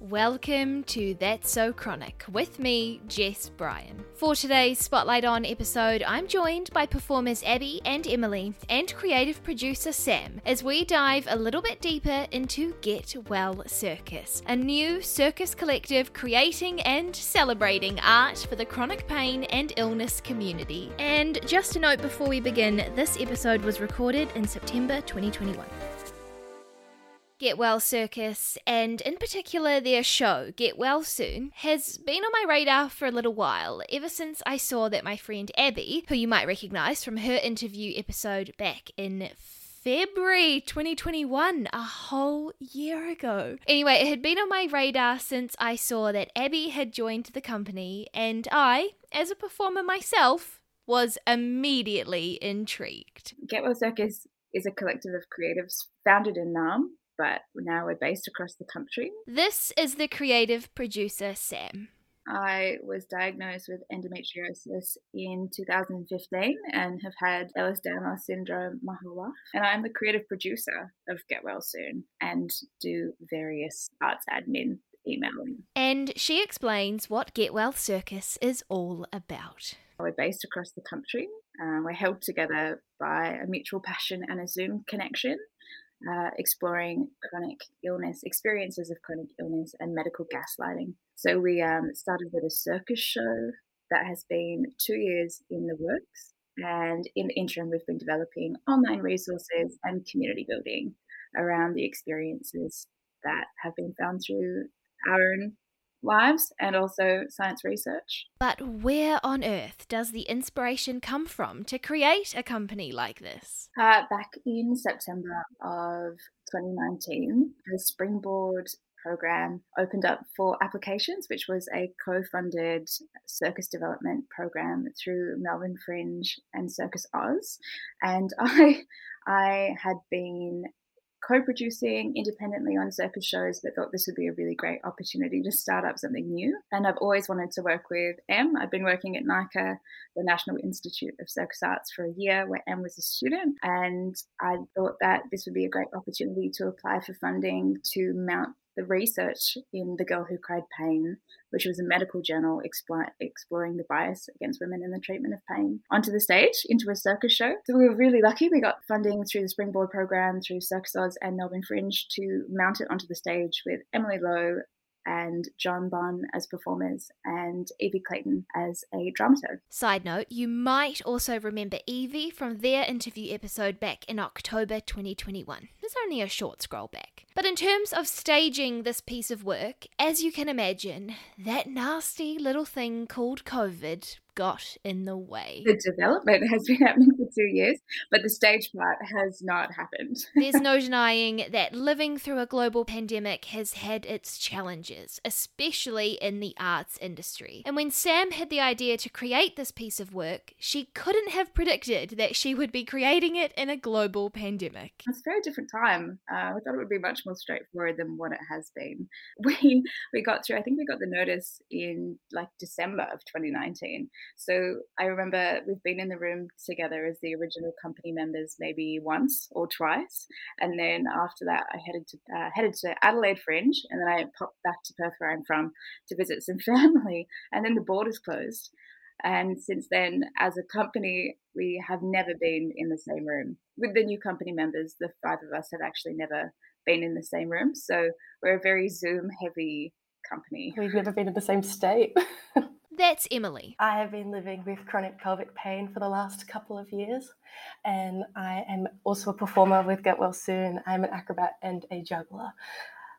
Welcome to That's So Chronic with me, Jess Bryan. For today's Spotlight On episode, I'm joined by performers Abby and Emily and creative producer Sam as we dive a little bit deeper into Get Well Circus, a new circus collective creating and celebrating art for the chronic pain and illness community. And just a note before we begin, this episode was recorded in September 2021. Get Well Circus, and in particular their show, Get Well Soon, has been on my radar for a little while, ever since I saw that my friend Abby, who you might recognise from her interview episode back in February 2021, a whole year ago. Anyway, it had been on my radar since I saw that Abby had joined the company, and I, as a performer myself, was immediately intrigued. Get Well Circus is a collective of creatives founded in Naarm but now we're based across the country. This is the creative producer, Sam. I was diagnosed with endometriosis in 2015 and have had Ehlers-Danlos syndrome my whole life. And I'm the creative producer of Get Well Soon and do various arts admin emailing. And she explains what Get Well Circus is all about. We're based across the country. Uh, we're held together by a mutual passion and a Zoom connection uh, exploring chronic illness, experiences of chronic illness, and medical gaslighting. So we um, started with a circus show that has been two years in the works. And in the interim, we've been developing online resources and community building around the experiences that have been found through our own lives and also science research. But where on earth does the inspiration come from to create a company like this? Uh, back in September of 2019, the Springboard program opened up for applications, which was a co funded circus development program through Melbourne Fringe and Circus Oz. And I, I had been co-producing independently on circus shows but thought this would be a really great opportunity to start up something new. And i've always wanted to work with em i've been working at NICA the national institute of circus arts for a year where em was a student. And i thought that this would be a great opportunity to apply for funding to mount the research in The Girl Who Cried Pain, which was a medical journal exploring the bias against women in the treatment of pain, onto the stage into a circus show. So we were really lucky. We got funding through the Springboard program, through Circus Oz and Melbourne Fringe to mount it onto the stage with Emily Lowe, and John Bunn as performers and Evie Clayton as a dramaturg. Side note, you might also remember Evie from their interview episode back in October 2021. It's only a short scroll back. But in terms of staging this piece of work, as you can imagine, that nasty little thing called COVID got in the way. The development has been happening for two years, but the stage part has not happened. There's no denying that living through a global pandemic has had its challenges, especially in the arts industry. And when Sam had the idea to create this piece of work, she couldn't have predicted that she would be creating it in a global pandemic. It's a very different time. Uh, I thought it would be much more straightforward than what it has been. We we got through. I think we got the notice in like December of 2019. So I remember we've been in the room together as the original company members maybe once or twice, and then after that I headed to uh, headed to Adelaide Fringe, and then I popped back to Perth where I'm from to visit some family, and then the borders closed. And since then, as a company, we have never been in the same room. With the new company members, the five of us have actually never been in the same room. So we're a very Zoom heavy company. We've never been in the same state. That's Emily. I have been living with chronic pelvic pain for the last couple of years, and I am also a performer with Get Well Soon. I'm an acrobat and a juggler.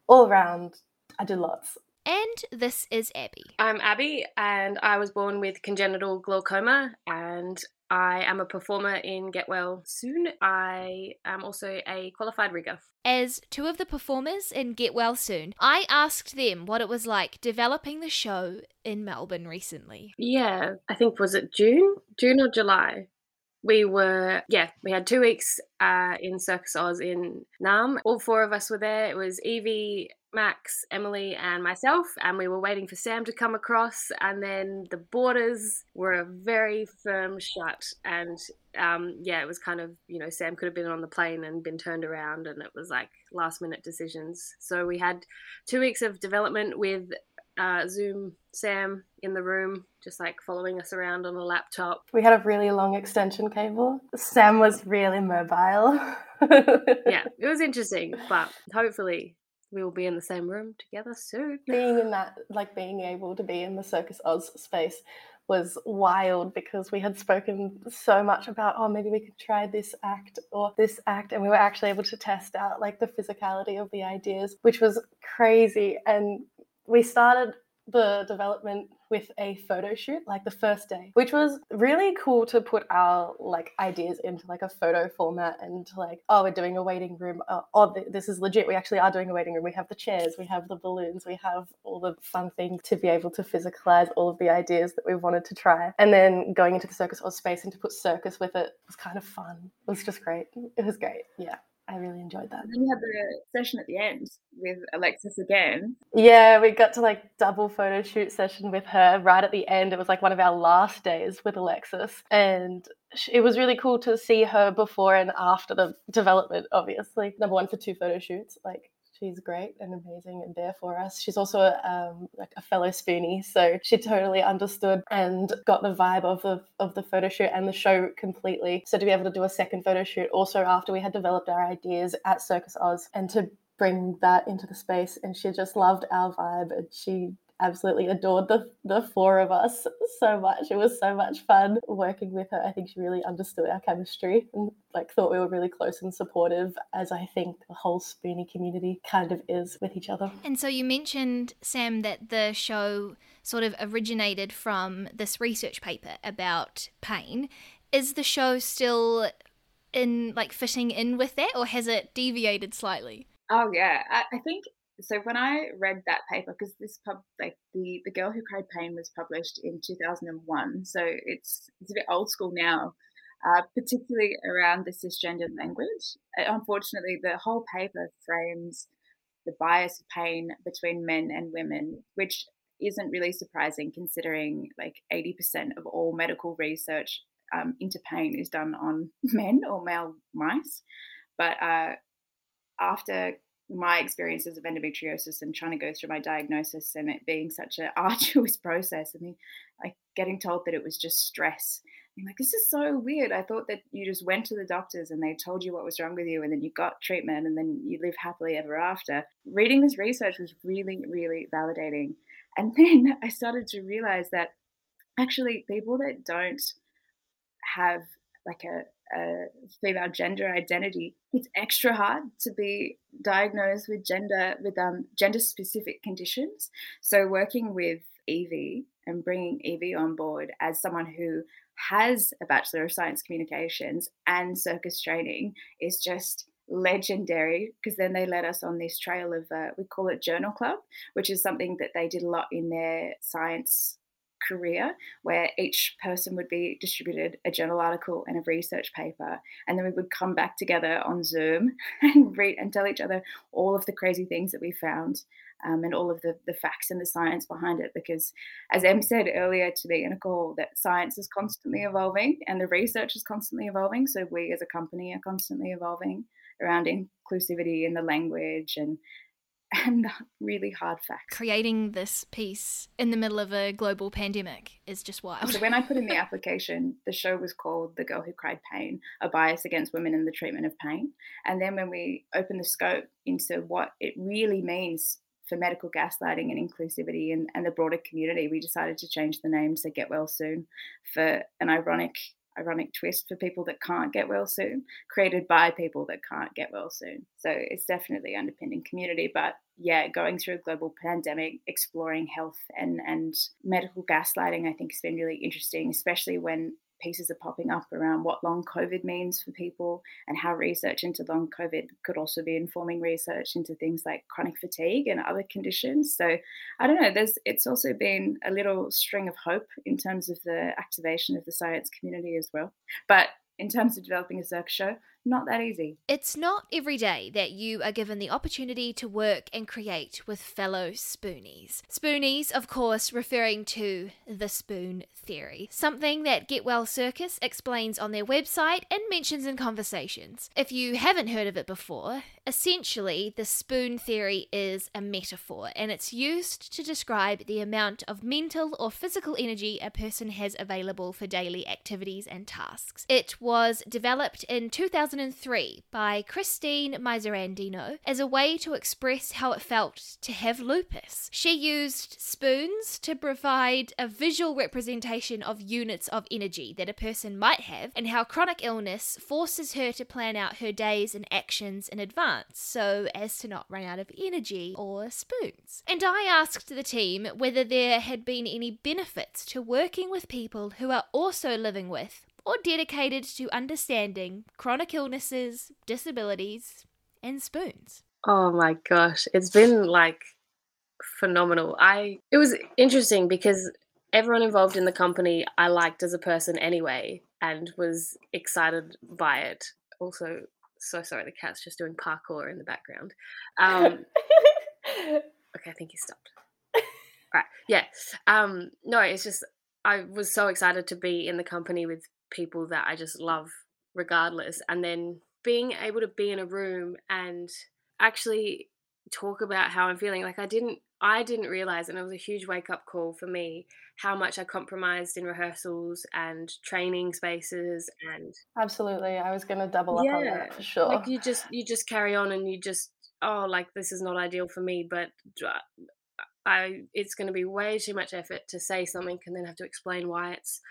All around, I do lots. And this is Abby. I'm Abby, and I was born with congenital glaucoma, and I am a performer in Get Well Soon. I am also a qualified rigger. As two of the performers in Get Well Soon, I asked them what it was like developing the show in Melbourne recently. Yeah, I think was it June? June or July? We were yeah we had two weeks uh, in circus oz in Naarm. All four of us were there. It was evie max emily and myself and we were waiting for sam to come across and then the borders were a very firm shut and um, yeah it was kind of you know sam could have been on the plane and been turned around and it was like last minute decisions. So we had two weeks of development with uh, Zoom Sam in the room, just like following us around on a laptop. We had a really long extension cable. Sam was really mobile. yeah, it was interesting, but hopefully we will be in the same room together soon. Being in that, like being able to be in the Circus Oz space was wild because we had spoken so much about oh maybe we could try this act or this act and we were actually able to test out like the physicality of the ideas which was crazy and we started the development with a photo shoot like the first day which was really cool to put our like ideas into like a photo format and like oh we're doing a waiting room. Oh, oh this is legit. We actually are doing a waiting room. We have the chairs we have the balloons we have all the fun things to be able to physicalize all of the ideas that we wanted to try. And then going into the Circus Oz space and to put circus with it was kind of fun. It was just great. It was great. Yeah I really enjoyed that. And then you had the session at the end with Alexis again. Yeah, we got to like double photo shoot session with her right at the end. It was like one of our last days with Alexis. And it was really cool to see her before and after the development, obviously. Number one for two photo shoots. Like she's great and amazing and there for us. She's also um, like a fellow spoonie, so she totally understood and got the vibe of the of the photo shoot and the show completely. So to be able to do a second photo shoot also after we had developed our ideas at Circus Oz and to bring that into the space and she just loved our vibe and she absolutely adored the the four of us so much. It was so much fun working with her. I think she really understood our chemistry and like thought we were really close and supportive, as I think the whole Spoonie community kind of is with each other. And so you mentioned Sam that the show sort of originated from this research paper about pain. Is the show still in like fitting in with that, or has it deviated slightly? Oh yeah, I, I think so when I read that paper, because this pub like the the girl who cried pain was published in 2001, so it's it's a bit old school now, uh, particularly around the cisgender language. Uh, unfortunately, the whole paper frames the bias of pain between men and women, which isn't really surprising considering like 80% of all medical research um, into pain is done on men or male mice. But uh, after my experiences of endometriosis and trying to go through my diagnosis and it being such an arduous process. Mean, like getting told that it was just stress. I'm like, this is so weird. I thought that you just went to the doctors and they told you what was wrong with you and then you got treatment and then you live happily ever after. Reading this research was really, really validating. And then I started to realize that actually people that don't have like a a female gender identity, it's extra hard to be diagnosed with gender with um, gender specific conditions. So working with Evie and bringing Evie on board as someone who has a Bachelor of Science Communications and circus training is just legendary because then they led us on this trail of uh, we call it journal club which is something that they did a lot in their science career where each person would be distributed a journal article and a research paper and then we would come back together on zoom and read and tell each other all of the crazy things that we found um, and all of the, the facts and the science behind it because as em said earlier to me in a call that science is constantly evolving and the research is constantly evolving so we as a company are constantly evolving around inclusivity in the language and and really hard facts. Creating this piece in the middle of a global pandemic is just wild. So when I put in the application, the show was called The Girl Who Cried Pain, a bias against women in the treatment of pain. And then when we opened the scope into what it really means for medical gaslighting and inclusivity and, and the broader community, we decided to change the name to Get Well Soon for an ironic ironic twist for people that can't get well soon, created by people that can't get well soon. So it's definitely underpinning community. But yeah, going through a global pandemic, exploring health and, and medical gaslighting, I think has been really interesting, especially when pieces are popping up around what long COVID means for people and how research into long COVID could also be informing research into things like chronic fatigue and other conditions. So I don't know, there's it's also been a little string of hope in terms of the activation of the science community as well. But in terms of developing a circus show, not that easy. It's not every day that you are given the opportunity to work and create with fellow spoonies. Spoonies, of course, referring to the spoon theory, something that Get Well Circus explains on their website and mentions in conversations. If you haven't heard of it before, essentially the spoon theory is a metaphor and it's used to describe the amount of mental or physical energy a person has available for daily activities and tasks. It was developed in 2003 by Christine Miserandino as a way to express how it felt to have lupus. She used spoons to provide a visual representation of units of energy that a person might have and how chronic illness forces her to plan out her days and actions in advance so as to not run out of energy or spoons. And I asked the team whether there had been any benefits to working with people who are also living with or dedicated to understanding chronic illnesses, disabilities, and spoons. Oh my gosh, it's been like phenomenal. I it was interesting because everyone involved in the company I liked as a person anyway and was excited by it. Also, so sorry, the cat's just doing parkour in the background. Um, okay, I think he stopped. Right, yeah. Um, no, it's just I was so excited to be in the company with people that I just love regardless. And then being able to be in a room and actually talk about how I'm feeling. Like I didn't I didn't realize and it was a huge wake up call for me how much I compromised in rehearsals and training spaces and Absolutely. I was gonna double up yeah, on that for sure. Like you just you just carry on and you just oh like this is not ideal for me but uh, I it's going to be way too much effort to say something and then have to explain why it's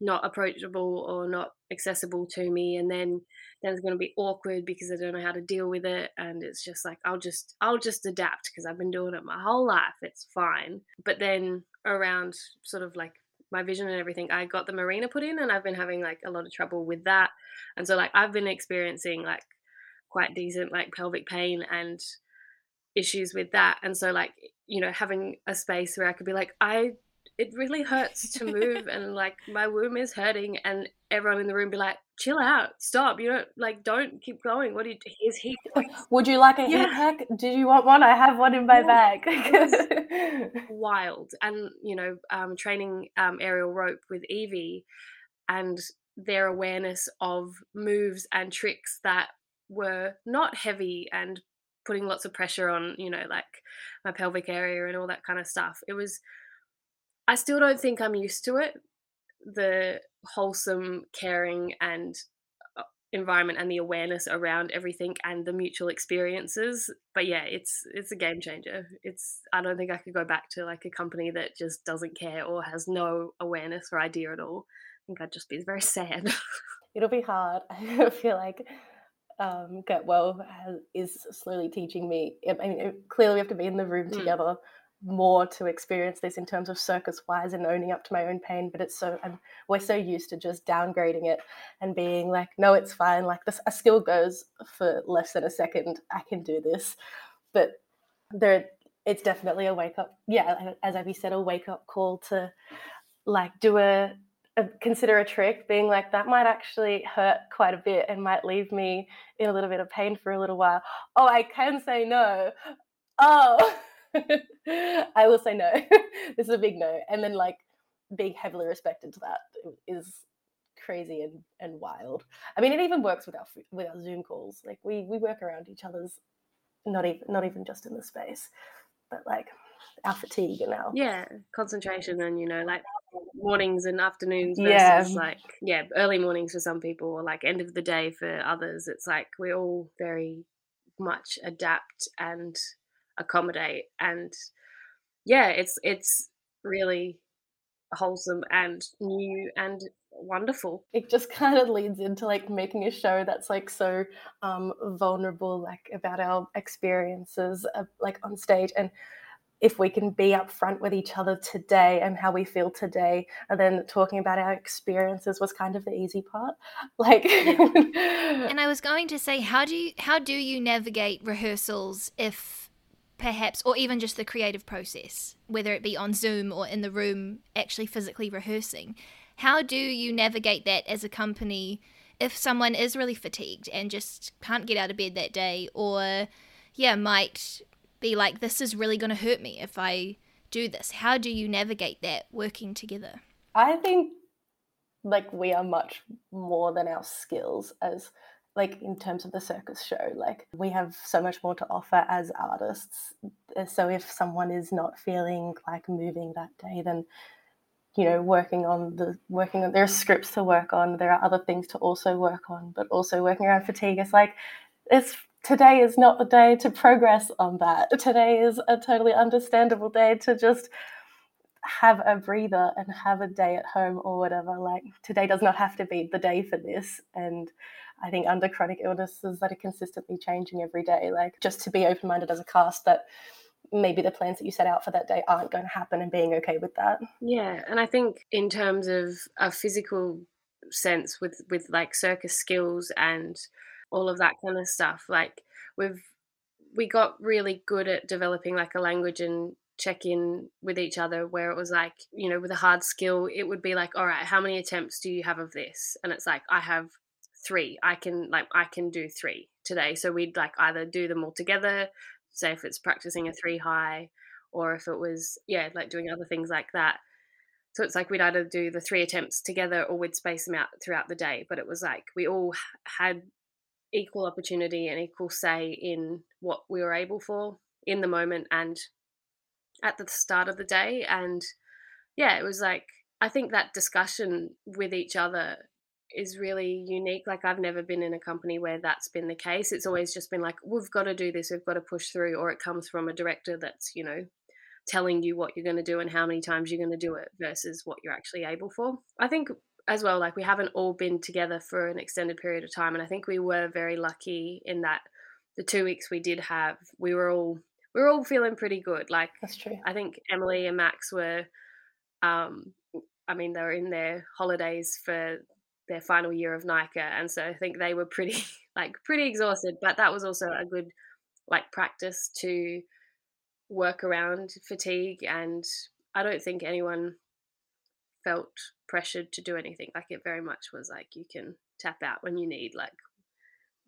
not approachable or not accessible to me and then then it's going to be awkward because i don't know how to deal with it and it's just like i'll just i'll just adapt because i've been doing it my whole life it's fine. But then around sort of like my vision and everything i got the Mirena put in and i've been having like a lot of trouble with that. And so like i've been experiencing like quite decent like pelvic pain and issues with that. And so like you know having a space where i could be like i it really hurts to move and like my womb is hurting and everyone in the room be like chill out stop you don't like don't keep going what do you do? here's heat would you like a yeah. heat pack did you want one i have one in my yeah. bag wild and you know um, training um, aerial rope with evie and their awareness of moves and tricks that were not heavy and putting lots of pressure on you know like my pelvic area and all that kind of stuff it was I still don't think I'm used to it. The wholesome, caring, and uh, environment and the awareness around everything and the mutual experiences but yeah it's it's a game changer it's i don't think i could go back to like a company that just doesn't care or has no awareness or idea at all i think i'd just be very sad it'll be hard i feel like um, get well has, is slowly teaching me i mean clearly we have to be in the room mm. together more to experience this in terms of circus wise and owning up to my own pain but it's so I'm, we're so used to just downgrading it and being like no it's fine. Like this a skill goes for less than a second i can do this. But there it's definitely a wake up yeah as Abby said a wake up call to like do a, a consider a trick being like that might actually hurt quite a bit and might leave me in a little bit of pain for a little while. Oh i can say no. Oh I will say no. this is a big no. And then like being heavily respected to that is crazy and, and wild. I mean, it even works with our with our Zoom calls. Like we we work around each other's, not even not even just in the space, but like our fatigue and our yeah concentration and you know like mornings and afternoons versus yeah. like yeah early mornings for some people or like end of the day for others. It's like we all very much adapt and accommodate and yeah it's it's really wholesome and new and wonderful. It just kind of leads into like making a show that's like so um vulnerable like about our experiences uh, like on stage and if we can be upfront with each other today and how we feel today and then talking about our experiences was kind of the easy part. Like and i was going to say how do you how do you navigate rehearsals if perhaps, or even just the creative process, whether it be on Zoom or in the room actually physically rehearsing. How do you navigate that as a company if someone is really fatigued and just can't get out of bed that day, or yeah, might be like, this is really going to hurt me if I do this? How do you navigate that working together? I think like we are much more than our skills as like in terms of the circus show like we have so much more to offer as artists. Uh, so if someone is not feeling like moving that day then you know working on the working on there are scripts to work on there are other things to also work on but also working around fatigue it's like it's today is not the day to progress on that. Today is a totally understandable day to just have a breather and have a day at home or whatever. Like today does not have to be the day for this. And I think under chronic illnesses that are consistently changing every day, like just to be open minded as a cast that maybe the plans that you set out for that day aren't going to happen and being okay with that. Yeah, and I think in terms of a physical sense with with like circus skills and all of that kind of stuff, like we've we got really good at developing like a language and check in with each other where it was like you know with a hard skill it would be like all right how many attempts do you have of this and it's like i have three i can like i can do three today. So we'd like either do them all together say if it's practicing a mm-hmm. three high or if it was yeah like doing other things like that. So it's like we'd either do the three attempts together or we'd space them out throughout the day but it was like we all had equal opportunity and equal say in what we were able for in the moment and at the start of the day and yeah it was like i think that discussion with each other is really unique. Like I've never been in a company where that's been the case. It's always just been like, we've got to do this, we've got to push through, or it comes from a director that's, you know, telling you what you're going to do and how many times you're going to do it versus what you're actually able for. I think as well, like we haven't all been together for an extended period of time. And I think we were very lucky in that the two weeks we did have, we were all we were all feeling pretty good. Like that's true. I think Emily and Max were um I mean, they were in their holidays for their final year of NICA, and so I think they were pretty like pretty exhausted. But that was also a good like practice to work around fatigue, and I don't think anyone felt pressured to do anything. Like it very much was like you can tap out when you need. Like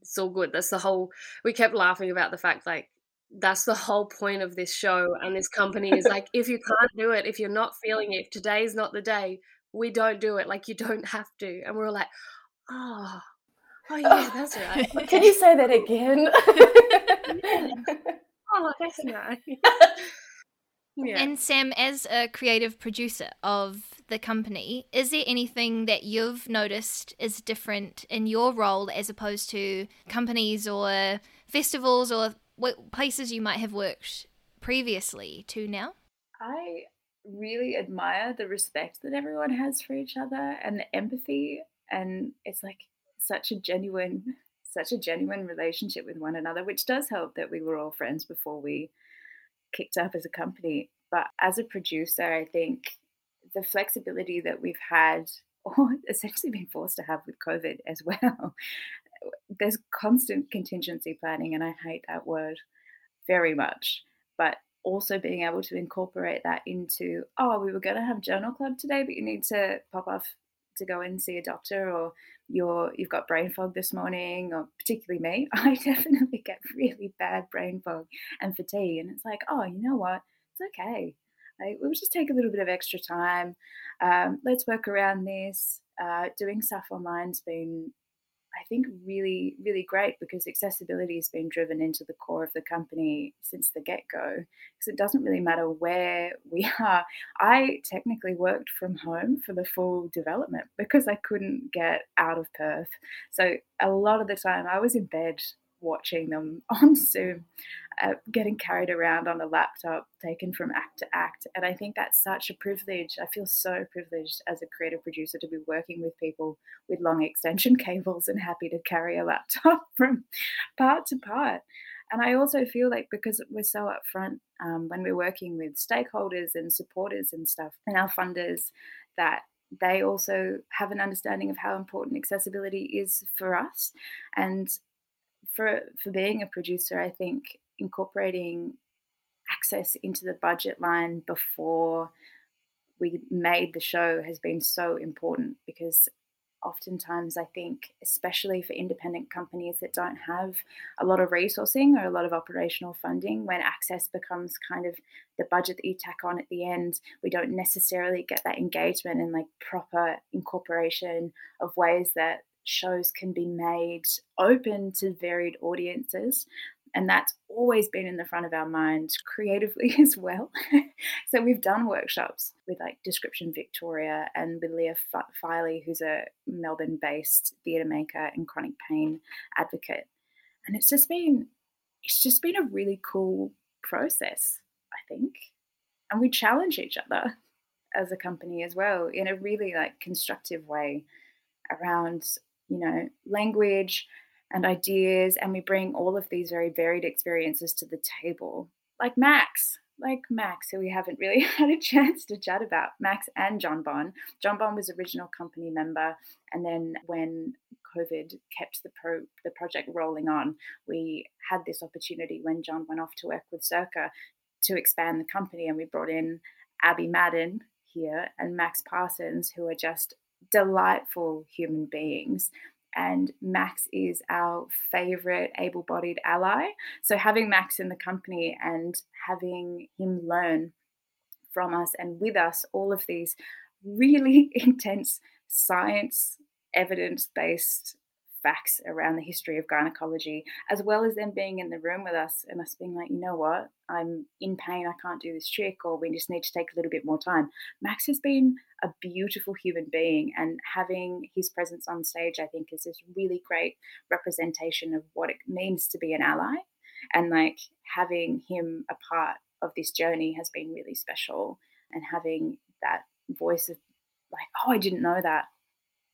it's all good. That's the whole. We kept laughing about the fact like that's the whole point of this show and this company is like if you can't do it if you're not feeling it today's not the day we don't do it. Like you don't have to. And we're like, oh, oh yeah, that's right. Okay. Can you say that again? oh, that's nice. Yeah. And Sam, as a creative producer of the company, is there anything that you've noticed is different in your role as opposed to companies or festivals or places you might have worked previously to now? I really admire the respect that everyone has for each other and the empathy and it's like such a genuine such a genuine relationship with one another which does help that we were all friends before we kicked up as a company. But as a producer i think the flexibility that we've had or essentially been forced to have with covid as well there's constant contingency planning and i hate that word very much. But also being able to incorporate that into oh we were going to have journal club today but you need to pop off to go and see a doctor or you're you've got brain fog this morning or particularly me i definitely get really bad brain fog and fatigue and it's like oh you know what? It's okay. Like, we'll just take a little bit of extra time. Um, let's work around this. Uh, doing stuff online's been I think really, really great because accessibility has been driven into the core of the company since the get go. Because it doesn't really matter where we are. I technically worked from home for the full development because I couldn't get out of Perth. So a lot of the time I was in bed watching them on Zoom, uh, getting carried around on a laptop, taken from act to act. And I think that's such a privilege. I feel so privileged as a creative producer to be working with people with long extension cables and happy to carry a laptop from part to part. And I also feel like because we're so upfront um, when we're working with stakeholders and supporters and stuff and our funders, that they also have an understanding of how important accessibility is for us. And for for being a producer, I think incorporating access into the budget line before we made the show has been so important because oftentimes, I think, especially for independent companies that don't have a lot of resourcing or a lot of operational funding, when access becomes kind of the budget that you tack on at the end, we don't necessarily get that engagement and like proper incorporation of ways that shows can be made open to varied audiences and that's always been in the front of our mind creatively as well. so we've done workshops with like Description Victoria and with Leah Filey, who's a Melbourne-based theatre maker and chronic pain advocate, and it's just been it's just been a really cool process, I think, and we challenge each other as a company as well in a really like constructive way around you know language and ideas, and we bring all of these very varied experiences to the table. Like Max, like Max, who we haven't really had a chance to chat about. Max and John Bon. John Bon was original company member, and then when COVID kept the pro the project rolling on, we had this opportunity when John went off to work with Circa to expand the company, and we brought in Abby Madden here and Max Parsons, who are just delightful human beings and Max is our favorite able bodied ally. So, having Max in the company and having him learn from us and with us all of these really intense science evidence based facts around the history of gynecology, as well as them being in the room with us and us being like, you know what, I'm in pain, I can't do this trick, or we just need to take a little bit more time. Max has been a beautiful human being, and having his presence on stage, I think, is this really great representation of what it means to be an ally. And like having him a part of this journey has been really special, and having that voice of like, oh, I didn't know that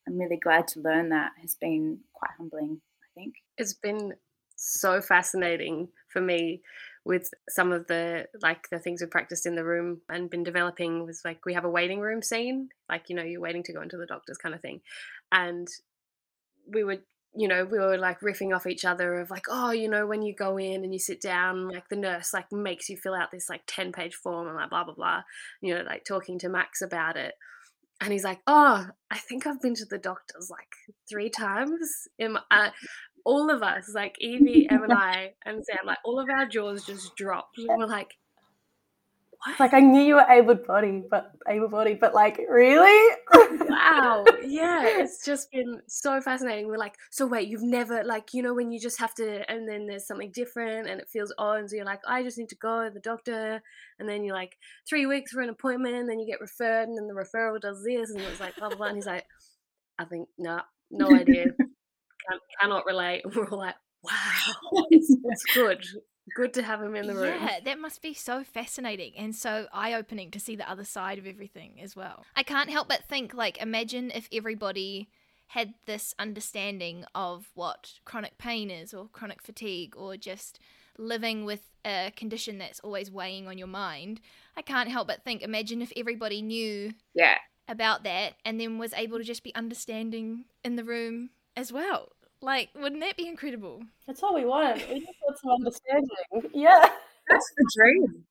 I'm really glad to learn that has been quite humbling, I think. It's been so fascinating for me with some of the like the things we practiced in the room and been developing was like we have a waiting room scene like you know you're waiting to go into the doctors kind of thing and we would you know we were like riffing off each other of like oh you know when you go in and you sit down like the nurse like makes you fill out this like 10 page form and like blah blah blah you know like talking to max about it and he's like, "Oh, I think I've been to the doctors like three times." In my, uh, all of us, like Evie, Em, and I, and Sam, like all of our jaws just dropped. And we're like, what? Like I knew you were able bodied, but able bodied, but like really? wow. Yeah. It's just been so fascinating. We're like, so wait, you've never like, you know, when you just have to and then there's something different and it feels odd. And so you're like, I just need to go to the doctor. And then you're like, three weeks for an appointment, and then you get referred, and then the referral does this, and it's like blah blah blah. And he's like, I think, no, nah, no idea. Can, cannot relate. And we're all like, wow, it's, it's good good to have him in the room. Yeah, that must be so fascinating and so eye opening to see the other side of everything as well. I can't help but think, like, imagine if everybody had this understanding of what chronic pain is or chronic fatigue or just living with a condition that's always weighing on your mind. I can't help but think, imagine if everybody knew yeah. about that and then was able to just be understanding in the room as well. Like, wouldn't that be incredible? That's all we want. We just want some understanding. Yeah. That's the dream.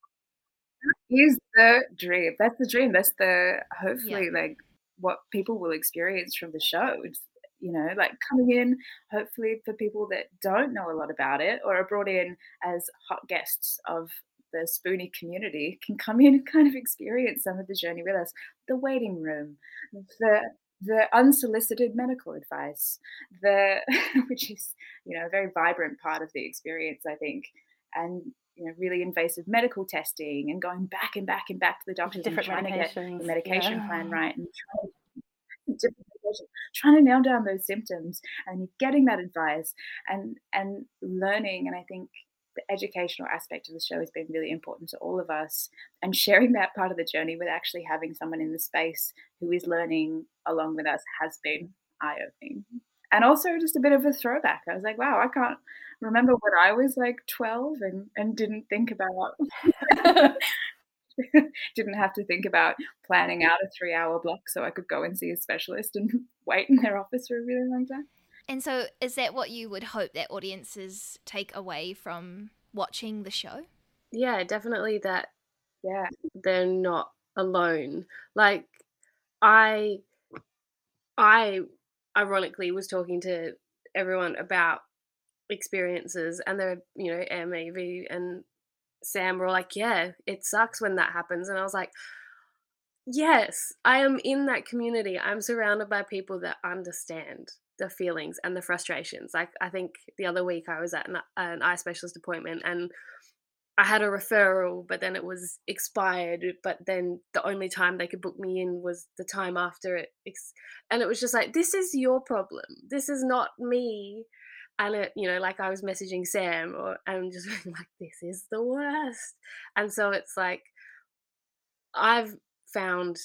That is the dream. That's the dream. That's the hopefully yeah. like what people will experience from the show. It's, you know, like coming in, hopefully for people that don't know a lot about it or are brought in as hot guests of the Spoonie community can come in and kind of experience some of the journey with us. The waiting room, the the unsolicited medical advice, the which is you know a very vibrant part of the experience, I think, and you know really invasive medical testing and going back and back and back to the doctors and trying to get the medication yeah. plan right and trying, trying to nail down those symptoms and getting that advice and and learning and I think the educational aspect of the show has been really important to all of us. And sharing that part of the journey with actually having someone in the space who is learning along with us has been eye opening. And also just a bit of a throwback. I was like, wow, I can't remember when I was like 12 and, and didn't think about, didn't have to think about planning out a three hour block so I could go and see a specialist and wait in their office for a really long time. And so, is that what you would hope that audiences take away from watching the show? Yeah, definitely that. Yeah, they're not alone. Like, I, I ironically was talking to everyone about experiences and they're you know mav and sam were like yeah it sucks when that happens and i was like yes i am in that community i'm surrounded by people that understand the feelings and the frustrations like i think the other week i was at an, an eye specialist appointment and I had a referral, but then it was expired. But then the only time they could book me in was the time after it. Ex- and it was just like, this is your problem. This is not me. And it, you know, like I was messaging Sam, or I'm just like, this is the worst. And so it's like, I've found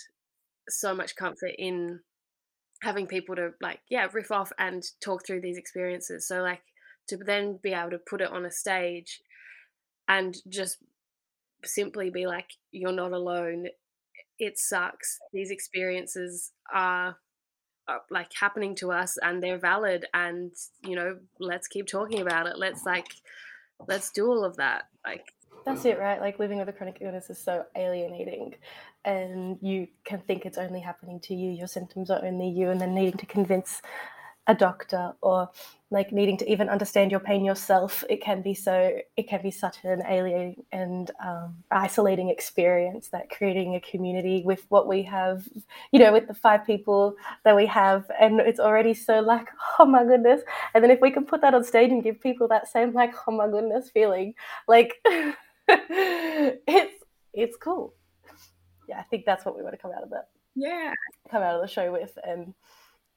so much comfort in having people to like, yeah, riff off and talk through these experiences. So like to then be able to put it on a stage and just simply be like, you're not alone. It sucks. These experiences are, are like happening to us and they're valid. And, you know, let's keep talking about it. Let's like, let's do all of that. Like, that's it, right? Like living with a chronic illness is so alienating, and you can think it's only happening to you, your symptoms are only you, and then needing to convince a doctor or like needing to even understand your pain yourself it can be so it can be such an alien and um, isolating experience that creating a community with what we have you know with the five people that we have and it's already so like oh my goodness and then if we can put that on stage and give people that same like oh my goodness feeling like it's it's cool yeah i think that's what we want to come out of it yeah come out of the show with and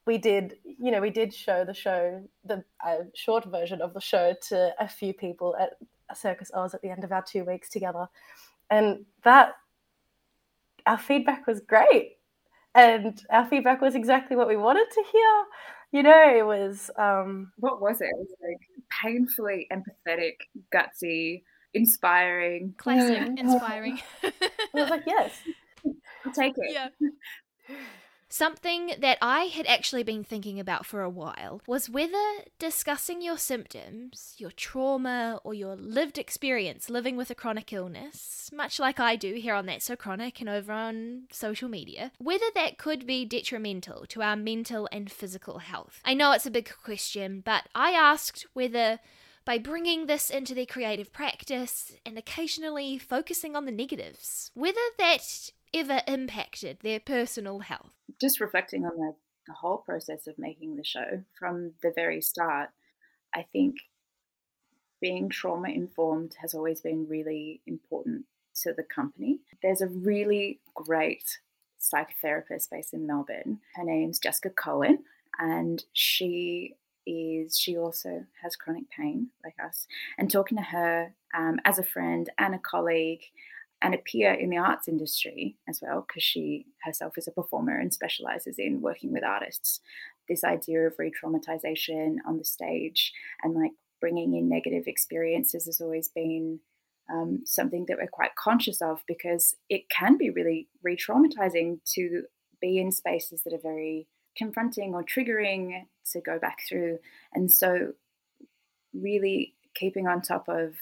we did, you know, we did show the show, the uh, short version of the show to a few people at Circus Oz at the end of our two weeks together. And that, our feedback was great. And our feedback was exactly what we wanted to hear. You know, it was. Um, what was it? It was like painfully empathetic, gutsy, inspiring. Classic, inspiring. I was like, yes. I'll take it. Yeah. Something that I had actually been thinking about for a while was whether discussing your symptoms, your trauma, or your lived experience living with a chronic illness, much like I do here on That So Chronic and over on social media, whether that could be detrimental to our mental and physical health. I know it's a big question, but I asked whether by bringing this into their creative practice and occasionally focusing on the negatives, whether that ever impacted their personal health? Just reflecting on the, the whole process of making the show from the very start, I think being trauma informed has always been really important to the company. There's a really great psychotherapist based in Melbourne. Her name's Jessica Cohen, and she is she also has chronic pain like us. And talking to her um, as a friend and a colleague and a peer in the arts industry as well, because she herself is a performer and specializes in working with artists. This idea of re traumatization on the stage and like bringing in negative experiences has always been um, something that we're quite conscious of because it can be really re traumatizing to be in spaces that are very confronting or triggering to go back through. And so, really keeping on top of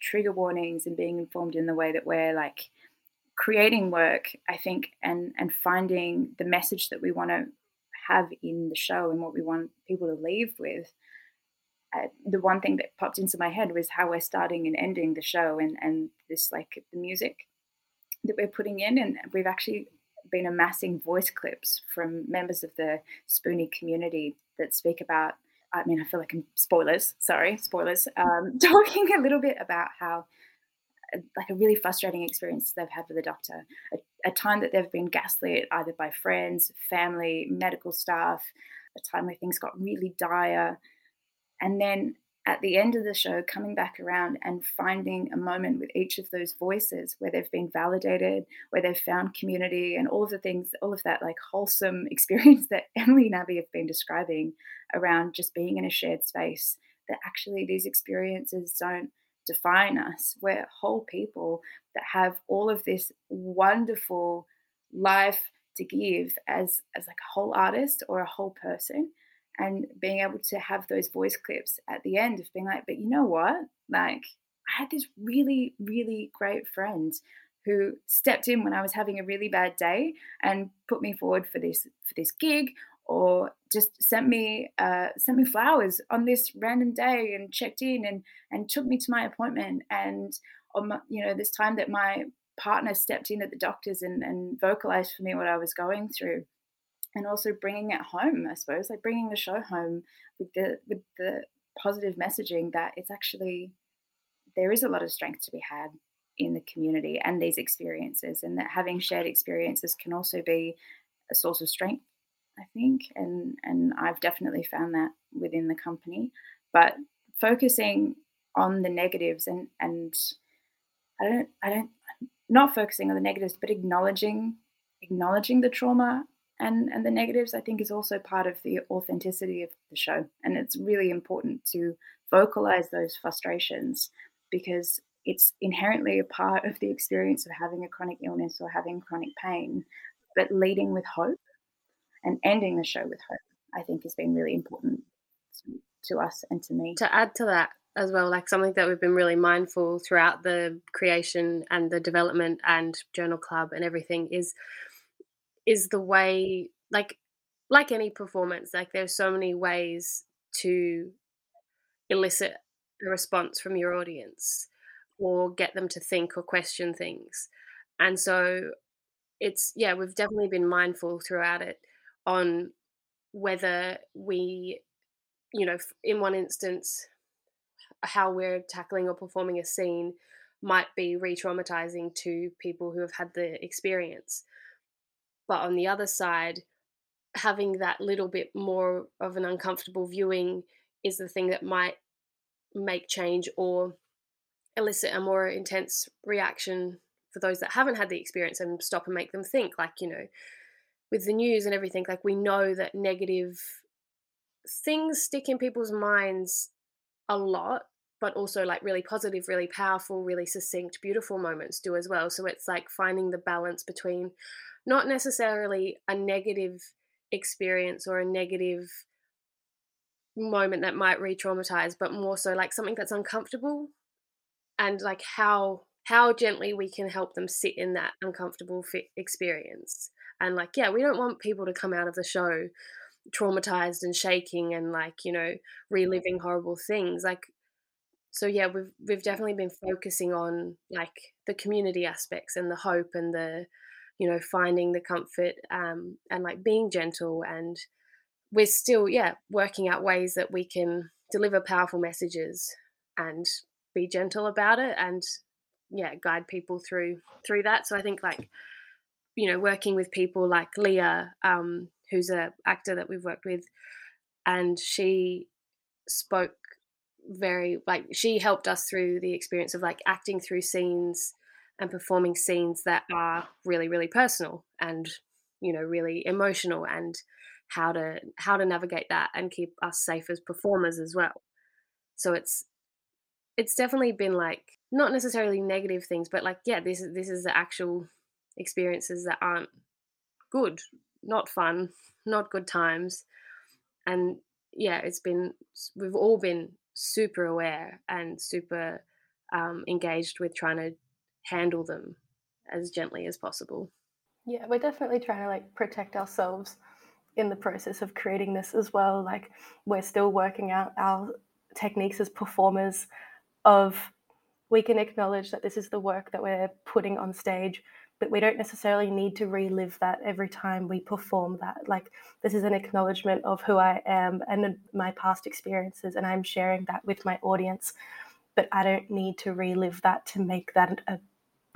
trigger warnings and being informed in the way that we're like creating work, I think, and and finding the message that we want to have in the show and what we want people to leave with. Uh, the one thing that popped into my head was how we're starting and ending the show and and this like the music that we're putting in and we've actually been amassing voice clips from members of the Spoonie community that speak about I mean, I feel like I'm spoilers, sorry, spoilers, um, talking a little bit about how, uh, like, a really frustrating experience they've had with a doctor, a, a time that they've been gaslit either by friends, family, medical staff, a time where things got really dire. And then at the end of the show, coming back around and finding a moment with each of those voices where they've been validated, where they've found community, and all of the things, all of that like wholesome experience that Emily and Abby have been describing around just being in a shared space. That actually these experiences don't define us. We're whole people that have all of this wonderful life to give as as like a whole artist or a whole person and being able to have those voice clips at the end of being like, but you know what? Like, I had this really, really great friend who stepped in when I was having a really bad day and put me forward for this for this gig or just sent me uh, sent me flowers on this random day and checked in and and took me to my appointment and on my, you know this time that my partner stepped in at the doctor's and, and vocalized for me what I was going through and also bringing it home I suppose like bringing the show home with the with the positive messaging that it's actually there is a lot of strength to be had in the community and these experiences and that having shared experiences can also be a source of strength I think, and and I've definitely found that within the company. But focusing on the negatives and and I don't I don't not focusing on the negatives, but acknowledging acknowledging the trauma and and the negatives I think is also part of the authenticity of the show. And it's really important to vocalize those frustrations because it's inherently a part of the experience of having a chronic illness or having chronic pain, but leading with hope and ending the show with hope, I think has been really important to us and to me. To add to that as well, like something that we've been really mindful throughout the creation and the development and journal club and everything is is the way like like any performance, like there's so many ways to elicit a response from your audience or get them to think or question things. And so it's yeah, we've definitely been mindful throughout it on whether we, you know, in one instance, how we're tackling or performing a scene might be re traumatizing to people who have had the experience. But on the other side, having that little bit more of an uncomfortable viewing is the thing that might make change or elicit a more intense reaction for those that haven't had the experience and stop and make them think like you know with the news and everything, like we know that negative things stick in people's minds a lot, but also like really positive, really powerful, really succinct, beautiful moments do as well. So it's like finding the balance between not necessarily a negative experience or a negative moment that might re-traumatize but more so like something that's uncomfortable and like how how gently we can help them sit in that uncomfortable experience. And like yeah we don't want people to come out of the show traumatized and shaking and like you know reliving horrible things like so yeah we've we've definitely been focusing on like the community aspects and the hope and the you know finding the comfort um and like being gentle and we're still yeah working out ways that we can deliver powerful messages and be gentle about it and yeah guide people through through that. So i think like you know, working with people like Leah, um, who's a actor that we've worked with, and she spoke very like she helped us through the experience of like acting through scenes and performing scenes that are really really personal and you know really emotional and how to how to navigate that and keep us safe as performers as well so it's it's definitely been like not necessarily negative things but like yeah this is this is the actual experiences that aren't good, not fun, not good times. And yeah, it's been, we've all been super aware and super um, engaged with trying to handle them as gently as possible. Yeah, we're definitely trying to like protect ourselves in the process of creating this as well. Like, we're still working out our techniques as performers of we can acknowledge that this is the work that we're putting on stage but we don't necessarily need to relive that every time we perform that. Like, this is an acknowledgement of who I am and my past experiences, and I'm sharing that with my audience. But I don't need to relive that to make that a,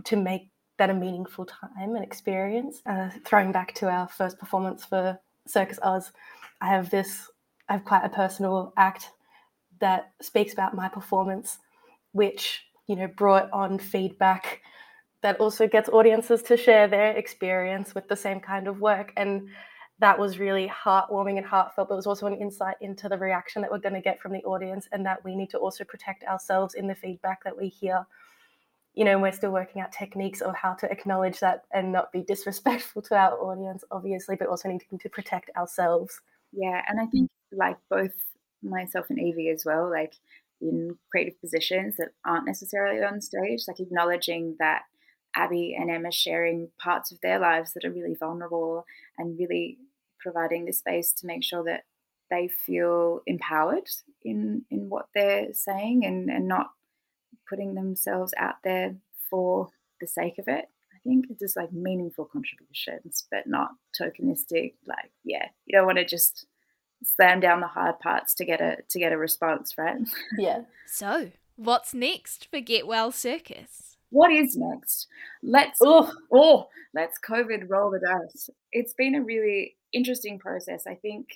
to make that a meaningful time and experience. Uh, throwing back to our first performance for Circus Oz, I have this, I have quite a personal act that speaks about my performance, which, you know, brought on feedback that also gets audiences to share their experience with the same kind of work. And that was really heartwarming and heartfelt, but it was also an insight into the reaction that we're going to get from the audience and that we need to also protect ourselves in the feedback that we hear. You know, we're still working out techniques of how to acknowledge that and not be disrespectful to our audience, obviously, but also needing to protect ourselves. Yeah, and I think like both myself and Evie as well, like in creative positions that aren't necessarily on stage, like acknowledging that Abby and Emma sharing parts of their lives that are really vulnerable and really providing the space to make sure that they feel empowered in in what they're saying and, and not putting themselves out there for the sake of it. I think it's just like meaningful contributions, but not tokenistic. Like, yeah, you don't want to just slam down the hard parts to get a to get a response, right? Yeah. So, what's next for Get Well Circus? What is next? Let's oh, oh let's COVID roll the dice. It's been a really interesting process. I think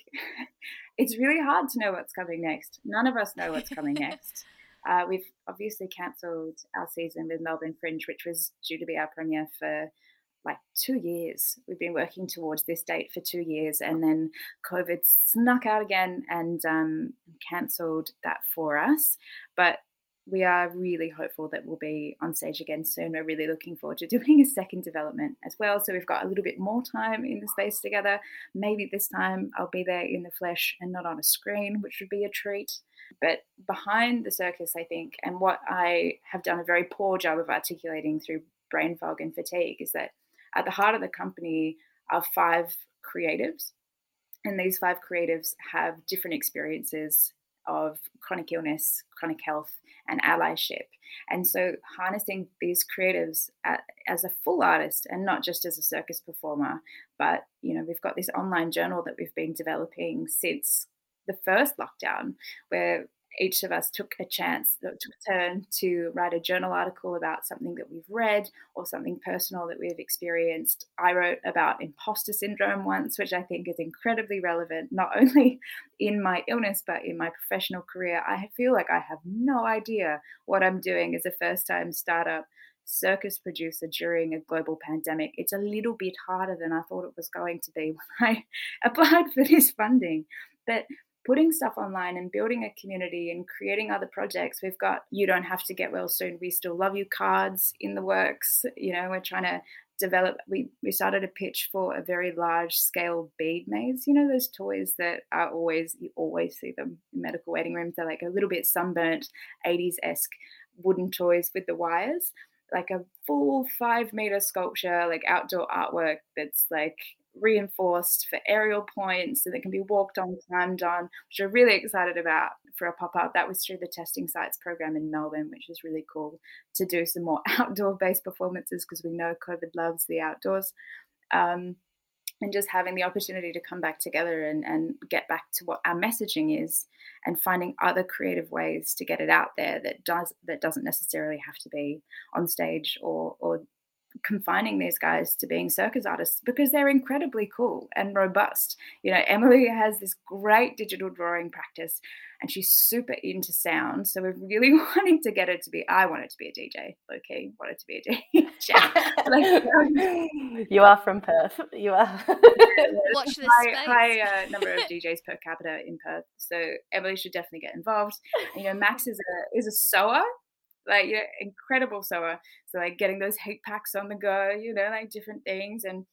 it's really hard to know what's coming next. None of us know what's coming next. Uh, we've obviously cancelled our season with Melbourne Fringe, which was due to be our premiere for like two years. We've been working towards this date for two years, and then COVID snuck out again and um, cancelled that for us. But we are really hopeful that we'll be on stage again soon. We're really looking forward to doing a second development as well. So we've got a little bit more time in the space together. Maybe this time I'll be there in the flesh and not on a screen, which would be a treat. But behind the circus, I think, and what I have done a very poor job of articulating through brain fog and fatigue is that at the heart of the company are five creatives. And these five creatives have different experiences of chronic illness, chronic health, and allyship. And so, harnessing these creatives at, as a full artist and not just as a circus performer, but you know, we've got this online journal that we've been developing since the first lockdown, where each of us took a chance, took a turn to write a journal article about something that we've read or something personal that we've experienced. I wrote about imposter syndrome once, which I think is incredibly relevant, not only in my illness, but in my professional career. I feel like I have no idea what I'm doing as a first time startup circus producer during a global pandemic. It's a little bit harder than I thought it was going to be when I applied for this funding. But putting stuff online and building a community and creating other projects. We've got You Don't Have to Get Well Soon, We Still Love You cards in the works. You know, we're trying to develop we we started a pitch for a very large scale bead maze you know those toys that are always you always see them in medical waiting rooms they're like a little bit sunburnt 80s-esque wooden toys with the wires like a full five meter sculpture like outdoor artwork that's like reinforced for aerial points and that can be walked on, climbed on, which we're really excited about for a pop up. That was through the Testing Sites program in Melbourne, which is really cool to do some more outdoor based performances because we know COVID loves the outdoors. Um, and just having the opportunity to come back together and, and get back to what our messaging is and finding other creative ways to get it out there that does that doesn't necessarily have to be on stage or or confining these guys to being circus artists because they're incredibly cool and robust. You know, Emily has this great digital drawing practice and she's super into sound. So we're really wanting to get her to be, I want her to be a DJ, low key, wanted to be a DJ. like, you are from Perth. You are. Watch this high, space. high uh, number of DJs per capita in Perth. So Emily should definitely get involved. You know, Max is a, is a sewer like you know, incredible sewer. So like getting those hate packs on the go, you know, like different things. And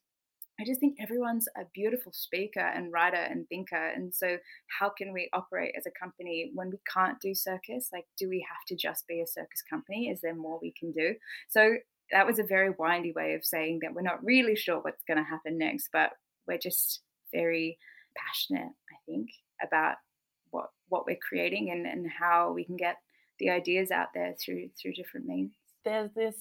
I just think everyone's a beautiful speaker and writer and thinker. And so how can we operate as a company when we can't do circus? Like, do we have to just be a circus company? Is there more we can do? So that was a very windy way of saying that we're not really sure what's going to happen next, but we're just very passionate, I think, about what what we're creating and, and how we can get the ideas out there through through different means. There's this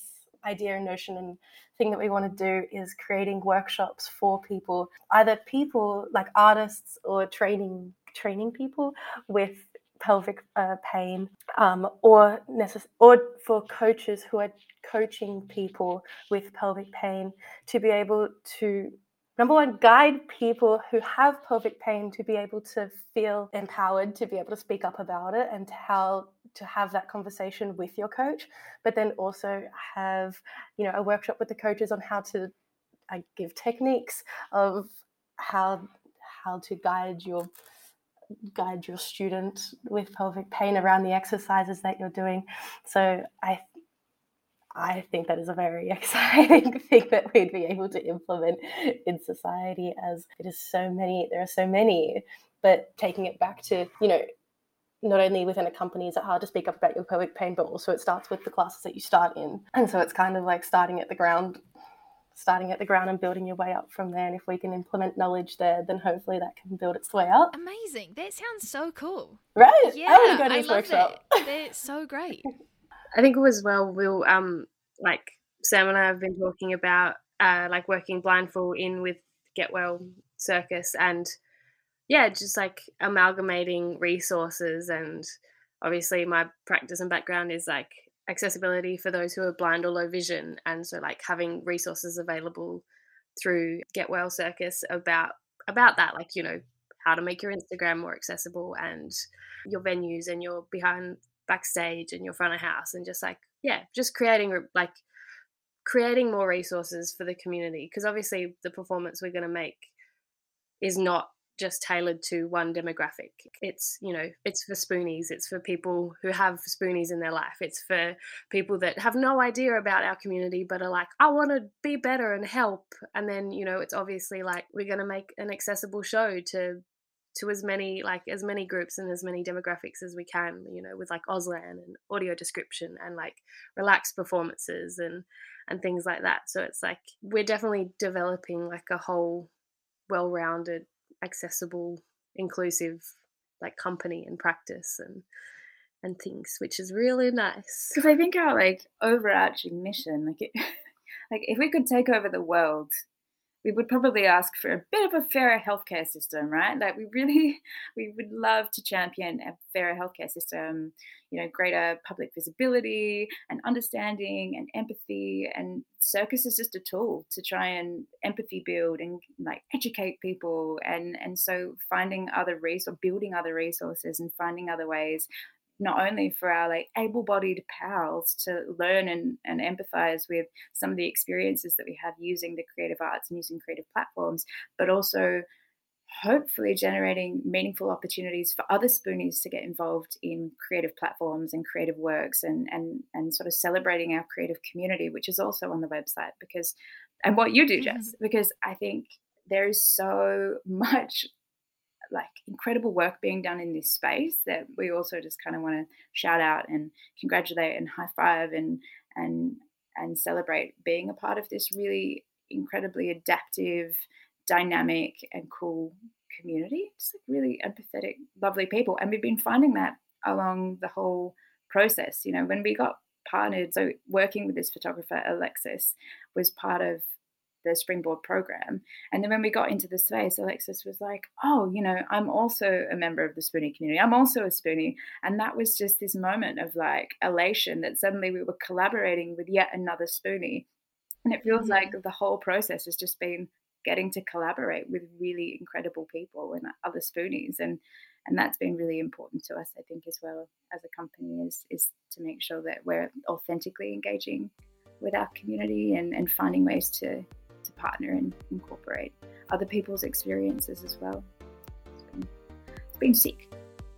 idea and notion and thing that we want to do is creating workshops for people, either people like artists or training training people with pelvic uh, pain, um, or necess- or for coaches who are coaching people with pelvic pain to be able to number one, guide people who have pelvic pain to be able to feel empowered to be able to speak up about it and how to have that conversation with your coach. But then also have, you know, a workshop with the coaches on how to I give techniques of how how to guide your guide your student with pelvic pain around the exercises that you're doing. So I I think that is a very exciting thing that we'd be able to implement in society as it is so many, there are so many. But taking it back to, you know, not only within a company is it hard to speak up about your pelvic pain, but also it starts with the classes that you start in. And so it's kind of like starting at the ground starting at the ground and building your way up from there. And if we can implement knowledge there, then hopefully that can build its way up. Amazing. That sounds so cool. Right? Yeah, I want to go to I this love workshop. that. That's so great. I think as well we'll um like Sam and I have been talking about uh like working blindfold in with Get Well Circus and yeah, just like amalgamating resources and obviously my practice and background is like accessibility for those who are blind or low vision and so like having resources available through Get Well Circus about about that like you know how to make your Instagram more accessible and your venues and your behind backstage and your front of house and just like yeah just creating like creating more resources for the community because obviously the performance we're going to make is not just tailored to one demographic. It's you know it's for spoonies it's for people who have spoonies in their life it's for people that have no idea about our community but are like i want to be better and help and then you know it's obviously like we're going to make an accessible show to to as many like as many groups and as many demographics as we can you know with like auslan and audio description and like relaxed performances and and things like that. So it's like we're definitely developing like a whole well-rounded accessible inclusive like company and practice and and things which is really nice. Because I think our like overarching mission, like it, like if we could take over the world, we would probably ask for a bit of a fairer healthcare system, right? Like we really, we would love to champion a fairer healthcare system, you know, greater public visibility and understanding and empathy. And circus is just a tool to try and empathy build and like educate people. And and so finding other resources, building other resources, and finding other ways not only for our like able-bodied pals to learn and, and empathize with some of the experiences that we have using the creative arts and using creative platforms but also hopefully generating meaningful opportunities for other spoonies to get involved in creative platforms and creative works and and and sort of celebrating our creative community which is also on the website because and what you do jess because i think there is so much like incredible work being done in this space that we also just kind of want to shout out and congratulate and high five and and and celebrate being a part of this really incredibly adaptive, dynamic and cool community. Just like really empathetic, lovely people. And we've been finding that along the whole process. You know, when we got partnered, so working with this photographer, Alexis, was part of the springboard program. And then when we got into the space, Alexis was like, Oh, you know, I'm also a member of the Spoonie community. I'm also a Spoonie. And that was just this moment of like elation that suddenly we were collaborating with yet another Spoonie. And it feels mm-hmm. like the whole process has just been getting to collaborate with really incredible people and other Spoonies. And and that's been really important to us, I think, as well as a company, is is to make sure that we're authentically engaging with our community and, and finding ways to to partner and incorporate other people's experiences as well. It's been, it's been sick.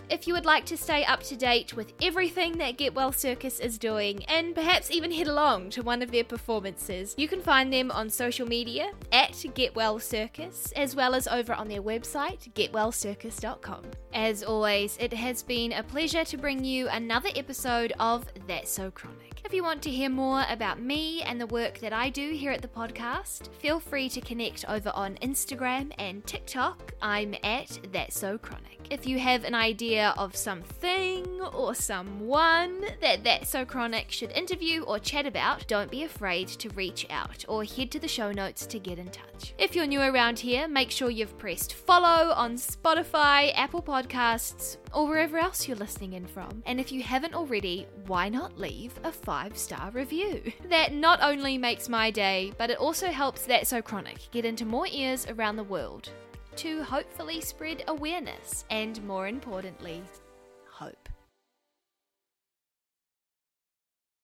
If you would like to stay up to date with everything that Get Well Circus is doing, and perhaps even head along to one of their performances, you can find them on social media at Get Well Circus, as well as over on their website, getwellcircus.com. As always, it has been a pleasure to bring you another episode of That's So Chronic. If you want to hear more about me and the work that I do here at the podcast, feel free to connect over on Instagram and TikTok. I'm at That's So Chronic. If you have an idea of something or someone that That's So Chronic should interview or chat about, don't be afraid to reach out or head to the show notes to get in touch. If you're new around here, make sure you've pressed follow on Spotify, Apple Podcasts, or wherever else you're listening in from. And if you haven't already, why not leave a five star review? That not only makes my day, but it also helps That's So Chronic get into more ears around the world to hopefully spread awareness and, more importantly,